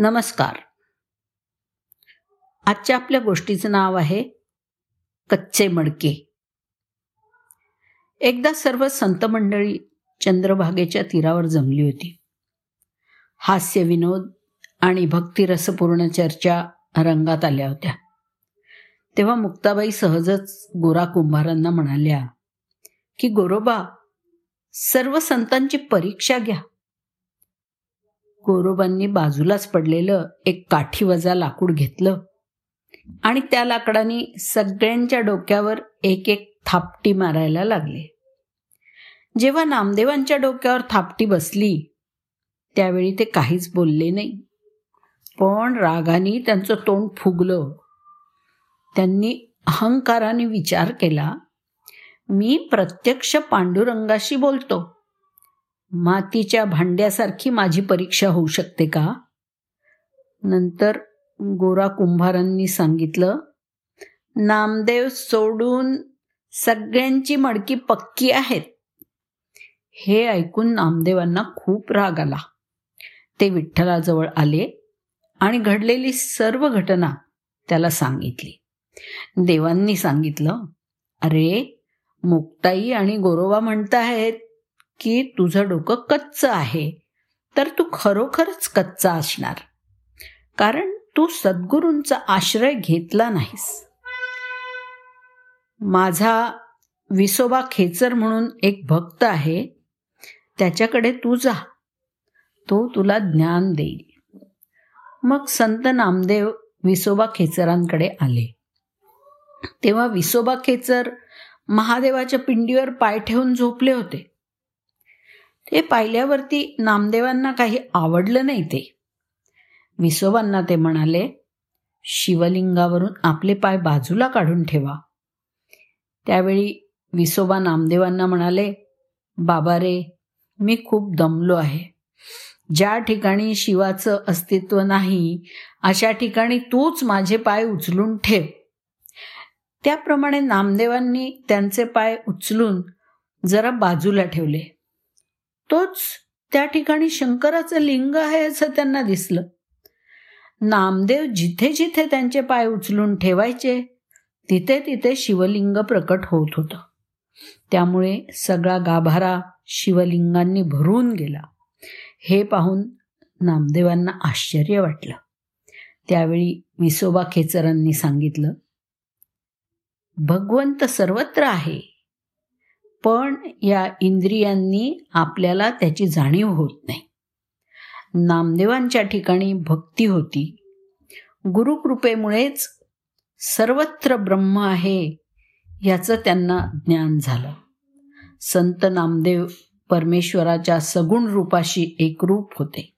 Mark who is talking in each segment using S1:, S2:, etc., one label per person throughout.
S1: नमस्कार. आजच्या आपल्या गोष्टीचं नाव आहे कच्चे मडके. एकदा सर्व संत मंडळी चंद्रभागेच्या तीरावर जमली होती. हास्य विनोद आणि भक्तिरसपूर्ण चर्चा रंगात आल्या होत्या. तेव्हा मुक्ताबाई सहजच गोरा कुंभारांना म्हणाल्या की गोरोबा सर्व संतांची परीक्षा घ्या. गोरोबांनी बाजूलाच पडलेलं एक काठीवजा लाकूड घेतलं. आणि त्या लाकडाने सगळ्यांच्या डोक्यावर एक एक थापटी मारायला लागले. जेव्हा नामदेवांच्या डोक्यावर थापटी बसली त्यावेळी ते काहीच बोलले नाही. पण रागाने त्यांचं तोंड फुगलं. त्यांनी अहंकाराने विचार केला मी प्रत्यक्ष पांडुरंगाशी बोलतो. मातीच्या भांड्यासारखी माझी परीक्षा होऊ शकते का? नंतर गोरा कुंभारांनी सांगितलं नामदेव सोडून सगळ्यांची मडकी पक्की आहेत. हे ऐकून नामदेवांना खूप राग आला. ते विठ्ठलाजवळ आले आणि घडलेली सर्व घटना त्याला सांगितली. देवांनी सांगितलं अरे मुक्ताई आणि गोरोबा म्हणताहेत की तुझं डोकं कच्चं आहे तर तू खरोखरच कच्चा असणार. कारण तू सद्गुरूंचा आश्रय घेतला नाहीस. माझा विसोबा खेचर म्हणून एक भक्त आहे त्याच्याकडे तू जा. तो तुला ज्ञान देईल. मग संत नामदेव विसोबा खेचरांकडे आले. तेव्हा विसोबा खेचर महादेवाच्या पिंडीवर पाय ठेवून झोपले होते. ते पाहिल्यावरती नामदेवांना काही आवडलं नाही ते. विसोबांना ते म्हणाले शिवलिंगावरून आपले पाय बाजूला काढून ठेवा. त्यावेळी विसोबा नामदेवांना म्हणाले बाबा रे मी खूप दमलो आहे. ज्या ठिकाणी शिवाचं अस्तित्व नाही अशा ठिकाणी तूच माझे पाय उचलून ठेव. त्याप्रमाणे नामदेवांनी त्यांचे पाय उचलून जरा बाजूला ठेवले. तोच त्या ठिकाणी शंकराचं लिंग आहे असं त्यांना दिसलं. नामदेव जिथे जिथे त्यांचे पाय उचलून ठेवायचे तिथे तिथे शिवलिंग प्रकट होत होतं. त्यामुळे सगळा गाभारा शिवलिंगांनी भरून गेला. हे पाहून नामदेवांना आश्चर्य वाटलं. त्यावेळी विसोबा खेचरांनी सांगितलं भगवंत सर्वत्र आहे. पण या इंद्रियांनी आपल्याला त्याची जाणीव होत नाही. नामदेवांच्या ठिकाणी भक्ती होती. गुरुकृपेमुळेच सर्वत्र ब्रह्म आहे याचं त्यांना ज्ञान झालं. संत नामदेव परमेश्वराच्या सगुण रूपाशी एकरूप होते.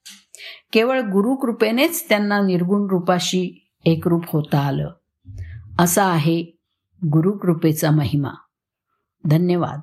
S1: केवळ गुरुकृपेनेच त्यांना निर्गुण रूपाशी एकरूप होता आलं. असा आहे गुरुकृपेचा महिमा. धन्यवाद.